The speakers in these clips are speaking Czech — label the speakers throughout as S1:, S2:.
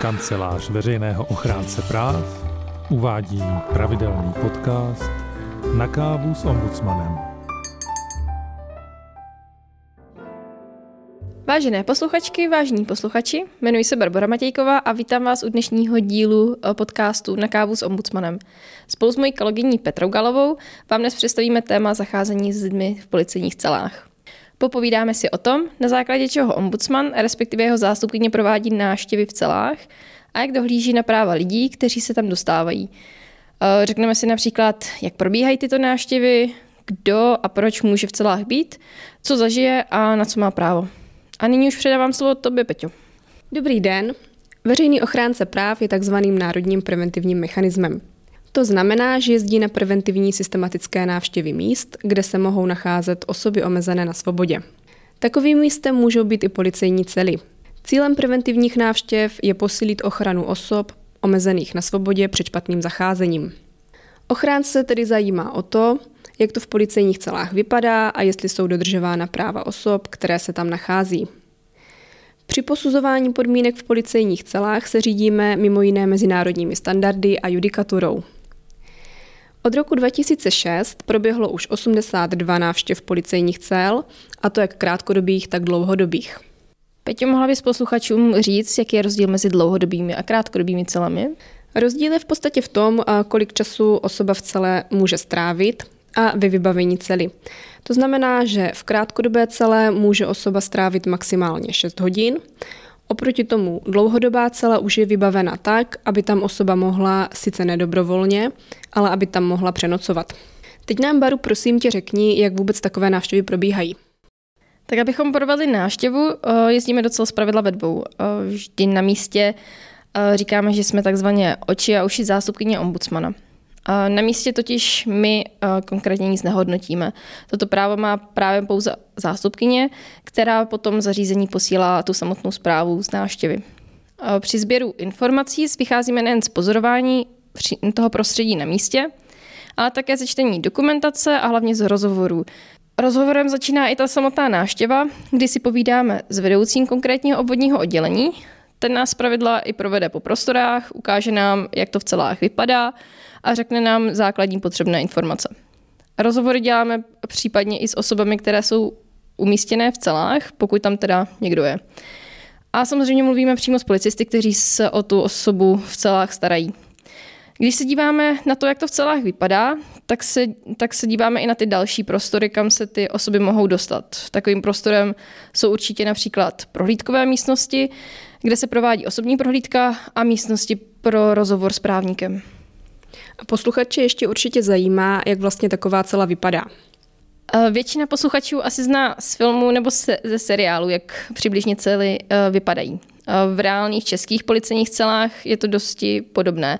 S1: Kancelář veřejného ochránce práv uvádí pravidelný podcast Na kávu s ombudsmanem.
S2: Vážené posluchačky, vážení posluchači, jmenuji se Barbara Matějková a vítám vás u dnešního dílu eh, podcastu Na kávu s ombudsmanem. Spolu s mojí kolegyní Petrou Galovou vám dnes představíme téma zacházení s lidmi v policejních celách. Popovídáme si o tom, na základě čeho ombudsman, respektive jeho zástupkyně provádí návštěvy v celách a jak dohlíží na práva lidí, kteří se tam dostávají. Eh, řekneme si například, jak probíhají tyto návštěvy, kdo a proč může v celách být, co zažije a na co má právo. A nyní už předávám slovo tobě, Peťo.
S3: Dobrý den. Veřejný ochránce práv je takzvaným národním preventivním mechanismem. To znamená, že jezdí na preventivní systematické návštěvy míst, kde se mohou nacházet osoby omezené na svobodě. Takovým místem můžou být i policejní cely. Cílem preventivních návštěv je posílit ochranu osob omezených na svobodě před špatným zacházením. Ochránce tedy zajímá o to, jak to v policejních celách vypadá a jestli jsou dodržována práva osob, které se tam nachází. Při posuzování podmínek v policejních celách se řídíme mimo jiné mezinárodními standardy a judikaturou. Od roku 2006 proběhlo už 82 návštěv policejních cel, a to jak krátkodobých, tak dlouhodobých.
S2: Peťo, mohla bys posluchačům říct, jaký je rozdíl mezi dlouhodobými a krátkodobými celami?
S3: Rozdíl je v podstatě v tom, kolik času osoba v celé může strávit a ve vybavení cely. To znamená, že v krátkodobé celé může osoba strávit maximálně 6 hodin, Oproti tomu dlouhodobá cela už je vybavena tak, aby tam osoba mohla sice nedobrovolně, ale aby tam mohla přenocovat. Teď nám, Baru, prosím tě řekni, jak vůbec takové návštěvy probíhají.
S2: Tak abychom provedli návštěvu, eh, jezdíme docela zpravidla ve dvou. Eh, vždy na místě eh, říkáme, že jsme takzvaně oči a uši zástupkyně ombudsmana. Na místě totiž my konkrétně nic nehodnotíme. Toto právo má právě pouze zástupkyně, která potom zařízení posílá tu samotnou zprávu z návštěvy. Při sběru informací vycházíme nejen z pozorování toho prostředí na místě, ale také ze čtení dokumentace a hlavně z rozhovorů. Rozhovorem začíná i ta samotná návštěva, kdy si povídáme s vedoucím konkrétního obvodního oddělení. Ten nás pravidla i provede po prostorách, ukáže nám, jak to v celách vypadá a řekne nám základní potřebné informace. Rozhovory děláme případně i s osobami, které jsou umístěné v celách, pokud tam teda někdo je. A samozřejmě mluvíme přímo s policisty, kteří se o tu osobu v celách starají. Když se díváme na to, jak to v celách vypadá, tak se, tak se díváme i na ty další prostory, kam se ty osoby mohou dostat. Takovým prostorem jsou určitě například prohlídkové místnosti, kde se provádí osobní prohlídka a místnosti pro rozhovor s právníkem.
S3: A posluchače ještě určitě zajímá, jak vlastně taková cela vypadá.
S2: Většina posluchačů asi zná z filmu nebo ze seriálu, jak přibližně cely eh, vypadají. V reálných českých policejních celách je to dosti podobné.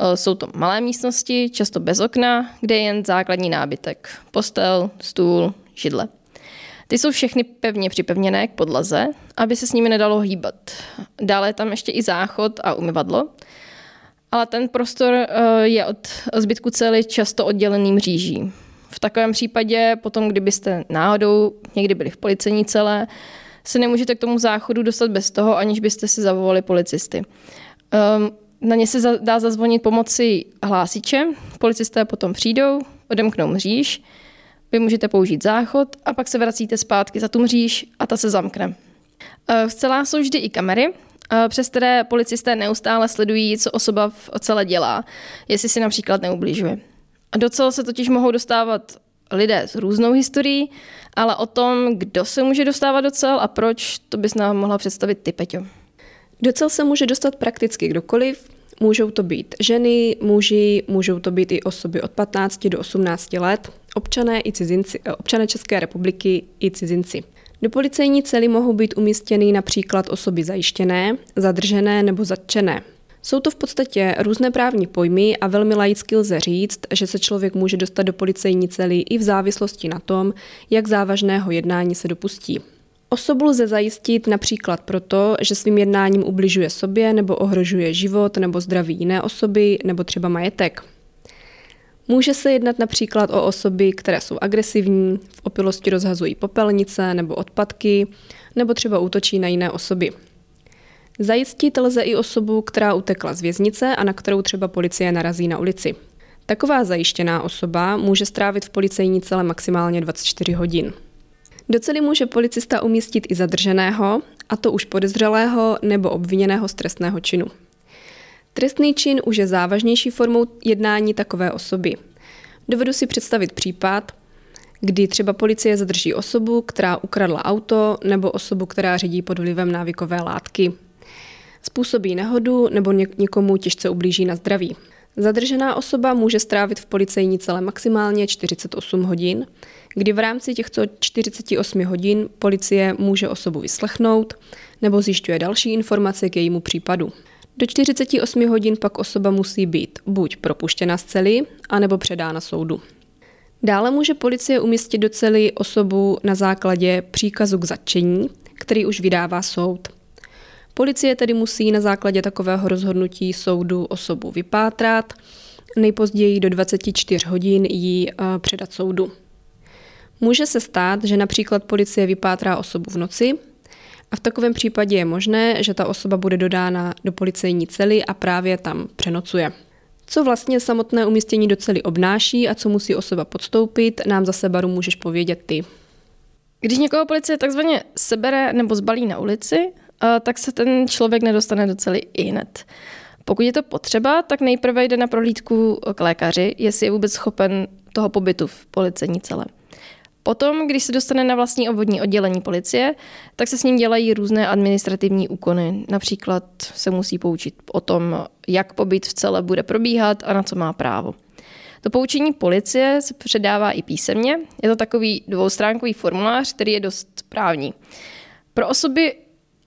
S2: Eh, jsou to malé místnosti, často bez okna, kde je jen základní nábytek. Postel, stůl, židle. Ty jsou všechny pevně připevněné k podlaze, aby se s nimi nedalo hýbat. Dále je tam ještě i záchod a umyvadlo, ale ten prostor eh, je od zbytku cely často oddělený mříží. V takovém případě potom, kdybyste náhodou někdy byli v policejní celé, se nemůžete k tomu záchodu dostat bez toho, aniž byste si zavolali policisty. Ehm, na ně se dá zazvonit pomocí hlásiče, policisté potom přijdou, odemknou mříž, vy můžete použít záchod a pak se vracíte zpátky za tu mříž a ta se zamkne. Ehm, v celá jsou vždy i kamery, přes které policisté neustále sledují, co osoba v celé dělá, jestli si například neubližuje. A docela se totiž mohou dostávat lidé s různou historií, ale o tom, kdo se může dostávat do cel a proč, to bys nám mohla představit ty, Peťo.
S3: Do cel se může dostat prakticky kdokoliv, Můžou to být ženy, muži, můžou to být i osoby od 15 do 18 let, občané i cizinci, občané České republiky i cizinci. Do policejní cely mohou být umístěny například osoby zajištěné, zadržené nebo zatčené. Jsou to v podstatě různé právní pojmy a velmi laicky lze říct, že se člověk může dostat do policejní cely i v závislosti na tom, jak závažného jednání se dopustí. Osobu lze zajistit například proto, že svým jednáním ubližuje sobě nebo ohrožuje život nebo zdraví jiné osoby nebo třeba majetek. Může se jednat například o osoby, které jsou agresivní, v opilosti rozhazují popelnice nebo odpadky, nebo třeba útočí na jiné osoby. Zajistit lze i osobu, která utekla z věznice a na kterou třeba policie narazí na ulici. Taková zajištěná osoba může strávit v policejní cele maximálně 24 hodin. Do cely může policista umístit i zadrženého, a to už podezřelého nebo obviněného z trestného činu. Trestný čin už je závažnější formou jednání takové osoby. Dovedu si představit případ, kdy třeba policie zadrží osobu, která ukradla auto, nebo osobu, která řídí pod vlivem návykové látky. Způsobí nehodu nebo někomu těžce ublíží na zdraví. Zadržená osoba může strávit v policejní celé maximálně 48 hodin, kdy v rámci těchto 48 hodin policie může osobu vyslechnout nebo zjišťuje další informace k jejímu případu. Do 48 hodin pak osoba musí být buď propuštěna z cely, anebo předána soudu. Dále může policie umístit do cely osobu na základě příkazu k zatčení, který už vydává soud. Policie tedy musí na základě takového rozhodnutí soudu osobu vypátrat, nejpozději do 24 hodin ji eh, předat soudu. Může se stát, že například policie vypátrá osobu v noci a v takovém případě je možné, že ta osoba bude dodána do policejní cely a právě tam přenocuje. Co vlastně samotné umístění do cely obnáší a co musí osoba podstoupit, nám zase baru můžeš povědět ty.
S2: Když někoho policie takzvaně sebere nebo zbalí na ulici, tak se ten člověk nedostane do cely i hned. Pokud je to potřeba, tak nejprve jde na prohlídku k lékaři, jestli je vůbec schopen toho pobytu v policejní cele. Potom, když se dostane na vlastní obvodní oddělení policie, tak se s ním dělají různé administrativní úkony. Například se musí poučit o tom, jak pobyt v celé bude probíhat a na co má právo. To poučení policie se předává i písemně. Je to takový dvoustránkový formulář, který je dost právní. Pro osoby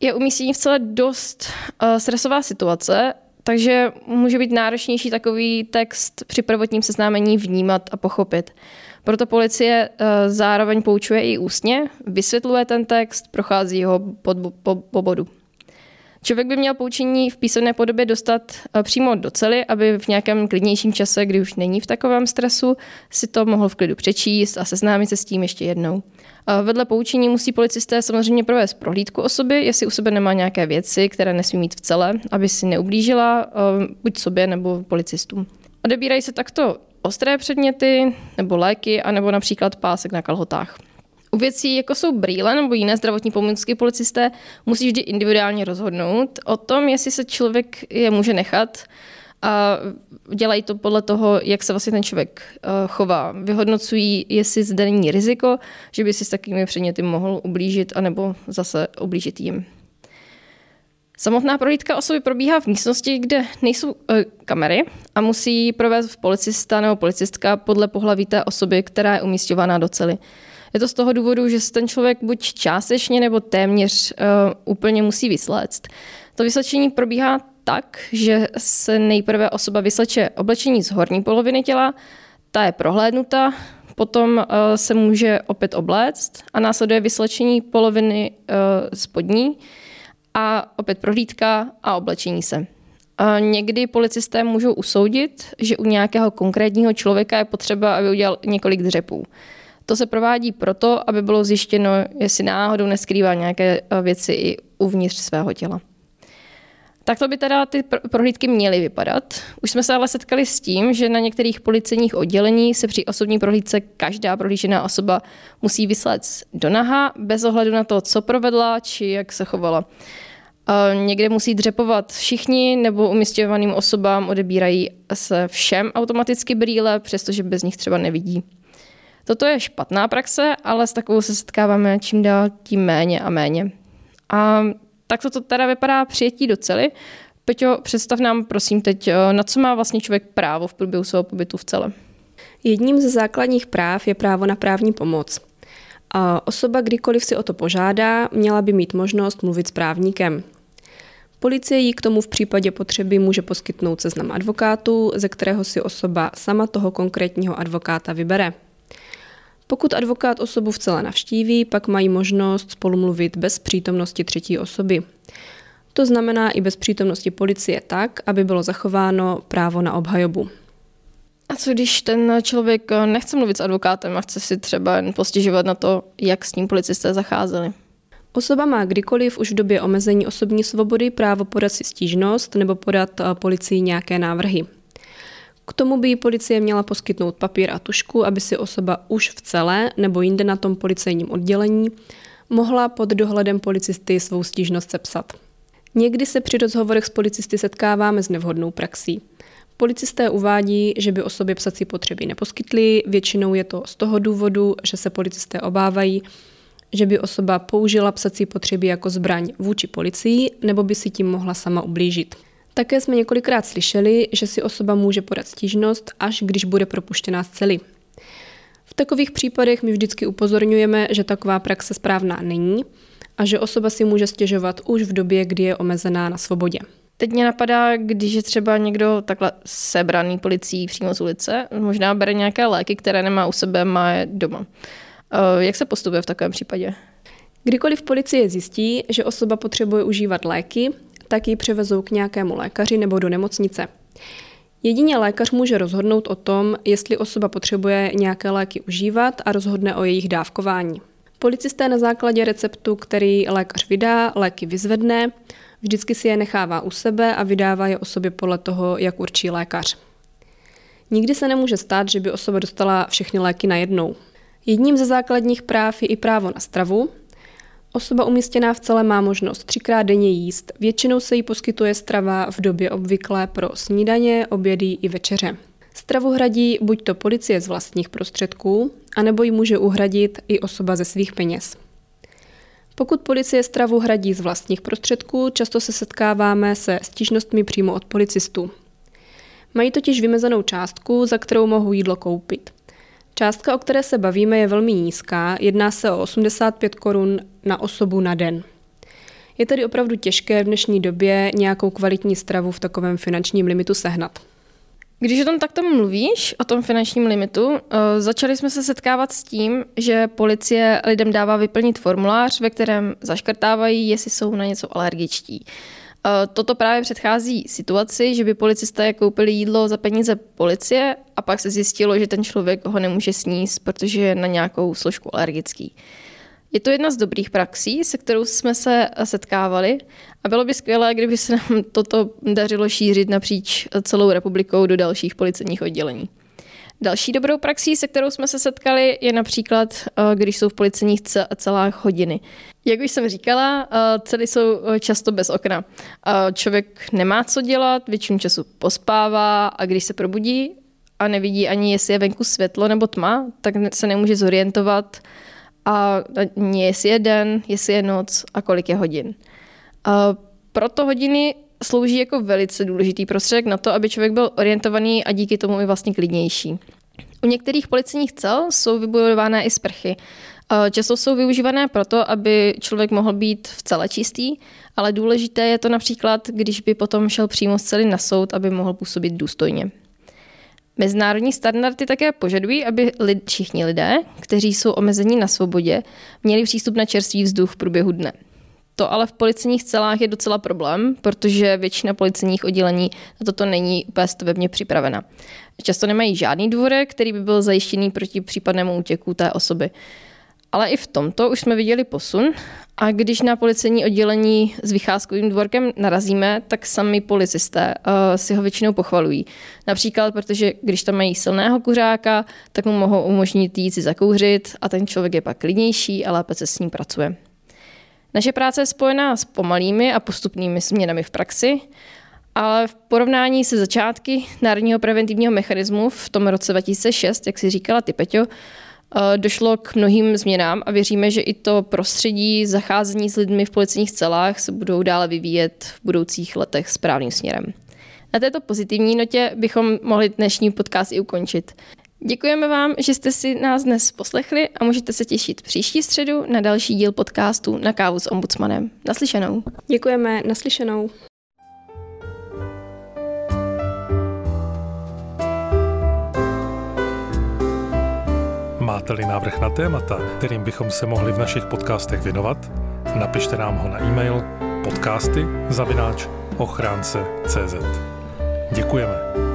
S2: je umístění v celé dost uh, stresová situace, takže může být náročnější takový text při prvotním seznámení vnímat a pochopit. Proto policie eh, zároveň poučuje i ústně, vysvětluje ten text, prochází ho pod, po, po bodu. Člověk by měl poučení v písemné podobě dostat eh, přímo do cely, aby v nějakém klidnějším čase, kdy už není v takovém stresu, si to mohl v klidu přečíst a seznámit se s tím ještě jednou. Vedle poučení musí policisté samozřejmě provést prohlídku osoby, jestli u sebe nemá nějaké věci, které nesmí mít v celé, aby si neublížila eh, buď sobě nebo policistům. Odebírají se takto ostré předměty nebo léky, anebo například pásek na kalhotách. U věcí, jako jsou brýle nebo jiné zdravotní pomůcky, policisté musí vždy individuálně rozhodnout o tom, jestli se člověk je může nechat a dělají to podle toho, jak se vlastně ten člověk eh, chová. Vyhodnocují, jestli zde není riziko, že by si s takovými předměty mohl ublížit, anebo zase ublížit jim. Samotná prohlídka osoby probíhá v místnosti, kde nejsou e, kamery a musí provést policista nebo policistka podle pohlaví té osoby, která je umístěvána do cely. Je to z toho důvodu, že se ten člověk buď částečně nebo téměř e, úplně musí vysléct. To vyslečení probíhá tak, že se nejprve osoba vysleče oblečení z horní poloviny těla, ta je prohlédnuta, potom e, se může opět obléct a následuje vyslečení poloviny e, spodní, a opět prohlídka a oblečení se. Někdy policisté můžou usoudit, že u nějakého konkrétního člověka je potřeba, aby udělal několik dřepů. To se provádí proto, aby bylo zjištěno, jestli náhodou neskrývá nějaké eh, věci i uvnitř svého těla. Takto by teda ty prohlídky měly vypadat. Už jsme se ale setkali s tím, že na některých policejních odděleních se při osobní prohlídce každá prohlížená osoba musí vyslat do naha, bez ohledu na to, co provedla či jak se chovala. Někde musí dřepovat všichni, nebo umístěvaným osobám odebírají se všem automaticky brýle, přestože bez nich třeba nevidí. Toto je špatná praxe, ale s takovou se setkáváme čím dál tím méně a méně. A tak to teda vypadá přijetí do cely. Peťo, představ nám prosím teď, eh, na co má vlastně člověk právo v průběhu svého pobytu v cele.
S3: Jedním ze základních práv je právo na právní pomoc. A osoba, kdykoliv si o to požádá, měla by mít možnost mluvit s právníkem. Policie jí k tomu v případě potřeby může poskytnout seznam advokátů, ze kterého si osoba sama toho konkrétního advokáta vybere. Pokud advokát osobu v celé navštíví, pak mají možnost spolu mluvit bez přítomnosti třetí osoby. To znamená i bez přítomnosti policie tak, aby bylo zachováno právo na obhajobu.
S2: A co když ten člověk nechce mluvit s advokátem a chce si třeba jen postěžovat na to, jak s ním policisté zacházeli?
S3: Osoba má kdykoliv už v době omezení osobní svobody právo podat si stížnost nebo podat eh, policii nějaké návrhy. K tomu by policie měla poskytnout papír a tušku, aby si osoba už v celé nebo jinde na tom policejním oddělení mohla pod dohledem policisty svou stížnost sepsat. Někdy se při rozhovorech s policisty setkáváme s nevhodnou praxí. Policisté uvádí, že by osobě psací potřeby neposkytli, většinou je to z toho důvodu, že se policisté obávají, že by osoba použila psací potřeby jako zbraň vůči policii nebo by si tím mohla sama ublížit. Také jsme několikrát slyšeli, že si osoba může podat stížnost, až když bude propuštěná z cely. V takových případech my vždycky upozorňujeme, že taková praxe správná není a že osoba si může stěžovat už v době, kdy je omezená na svobodě.
S2: Teď mě napadá, když je třeba někdo takhle sebraný policií přímo z ulice, možná bere nějaké léky, které nemá u sebe, má je doma. Eh, jak se postupuje v takovém případě?
S3: Kdykoliv policie zjistí, že osoba potřebuje užívat léky, tak ji převezou k nějakému lékaři nebo do nemocnice. Jedině lékař může rozhodnout o tom, jestli osoba potřebuje nějaké léky užívat a rozhodne o jejich dávkování. Policisté na základě receptu, který lékař vydá, léky vyzvedne, vždycky si je nechává u sebe a vydává je osobě podle toho, jak určí lékař. Nikdy se nemůže stát, že by osoba dostala všechny léky najednou. Jedním ze základních práv je i právo na stravu. Osoba umístěná v celé má možnost třikrát denně jíst. Většinou se jí poskytuje strava v době obvyklé pro snídaně, obědy i večeře. Stravu hradí buď to policie z vlastních prostředků, anebo ji může uhradit i osoba ze svých peněz. Pokud policie stravu hradí z vlastních prostředků, často se setkáváme se stížnostmi přímo od policistů. Mají totiž vymezenou částku, za kterou mohou jídlo koupit. Částka, o které se bavíme, je velmi nízká, jedná se o 85 korun na osobu na den. Je tedy opravdu těžké v dnešní době nějakou kvalitní stravu v takovém finančním limitu sehnat.
S2: Když o tom takto mluvíš, o tom finančním limitu, eh, začali jsme se setkávat s tím, že policie lidem dává vyplnit formulář, ve kterém zaškrtávají, jestli jsou na něco alergičtí. Eh, toto právě předchází situaci, že by policisté koupili jídlo za peníze policie a pak se zjistilo, že ten člověk ho nemůže sníst, protože je na nějakou složku alergický. Je to jedna z dobrých praxí, se kterou jsme se setkávali a bylo by skvělé, kdyby se nám toto dařilo šířit napříč celou republikou do dalších policejních oddělení. Další dobrou praxí, se kterou jsme se setkali, je například, eh, když jsou v policejních celách hodiny. Jak už jsem říkala, eh, cely jsou eh, často bez okna. Člověk nemá co dělat, většinu času pospává a když se probudí a nevidí ani, jestli je venku světlo nebo tma, tak se nemůže zorientovat a jestli je den, jestli je noc a kolik je hodin. Proto hodiny slouží jako velice důležitý prostředek na to, aby člověk byl orientovaný a díky tomu i vlastně klidnější. U některých policejních cel jsou vybudované i sprchy. Často jsou využívané proto, aby člověk mohl být v celé čistý, ale důležité je to například, když by potom šel přímo z cely na soud, aby mohl působit důstojně. Mezinárodní standardy také požadují, aby lid, všichni lidé, kteří jsou omezení na svobodě, měli přístup na čerstvý vzduch v průběhu dne. To ale v policejních celách je docela problém, protože většina policejních oddělení na toto není úplně stavebně připravena. Často nemají žádný dvorek, který by byl zajištěný proti případnému útěku té osoby. Ale i v tomto už jsme viděli posun a když na policejní oddělení s vycházkovým dvorkem narazíme, tak sami policisté uh, si ho většinou pochvalují. Například, protože když tam mají silného kuřáka, tak mu mohou umožnit jít si zakouřit a ten člověk je pak klidnější a lépe se s ním pracuje. Naše práce je spojená s pomalými a postupnými změnami v praxi, ale v porovnání se začátky Národního preventivního mechanismu v tom roce 2006, jak si říkala ty, Peťo, došlo k mnohým změnám a věříme, že i to prostředí zacházení s lidmi v policejních celách se budou dále vyvíjet v budoucích letech správným směrem. Na této pozitivní notě bychom mohli dnešní podcast i ukončit. Děkujeme vám, že jste si nás dnes poslechli a můžete se těšit příští středu na další díl podcastu Na kávu s ombudsmanem. Naslyšenou.
S3: Děkujeme, naslyšenou.
S1: Máte-li návrh na témata, kterým bychom se mohli v našich podcastech věnovat, napište nám ho na e-mail podcasty zavináč ochránce.cz. Děkujeme.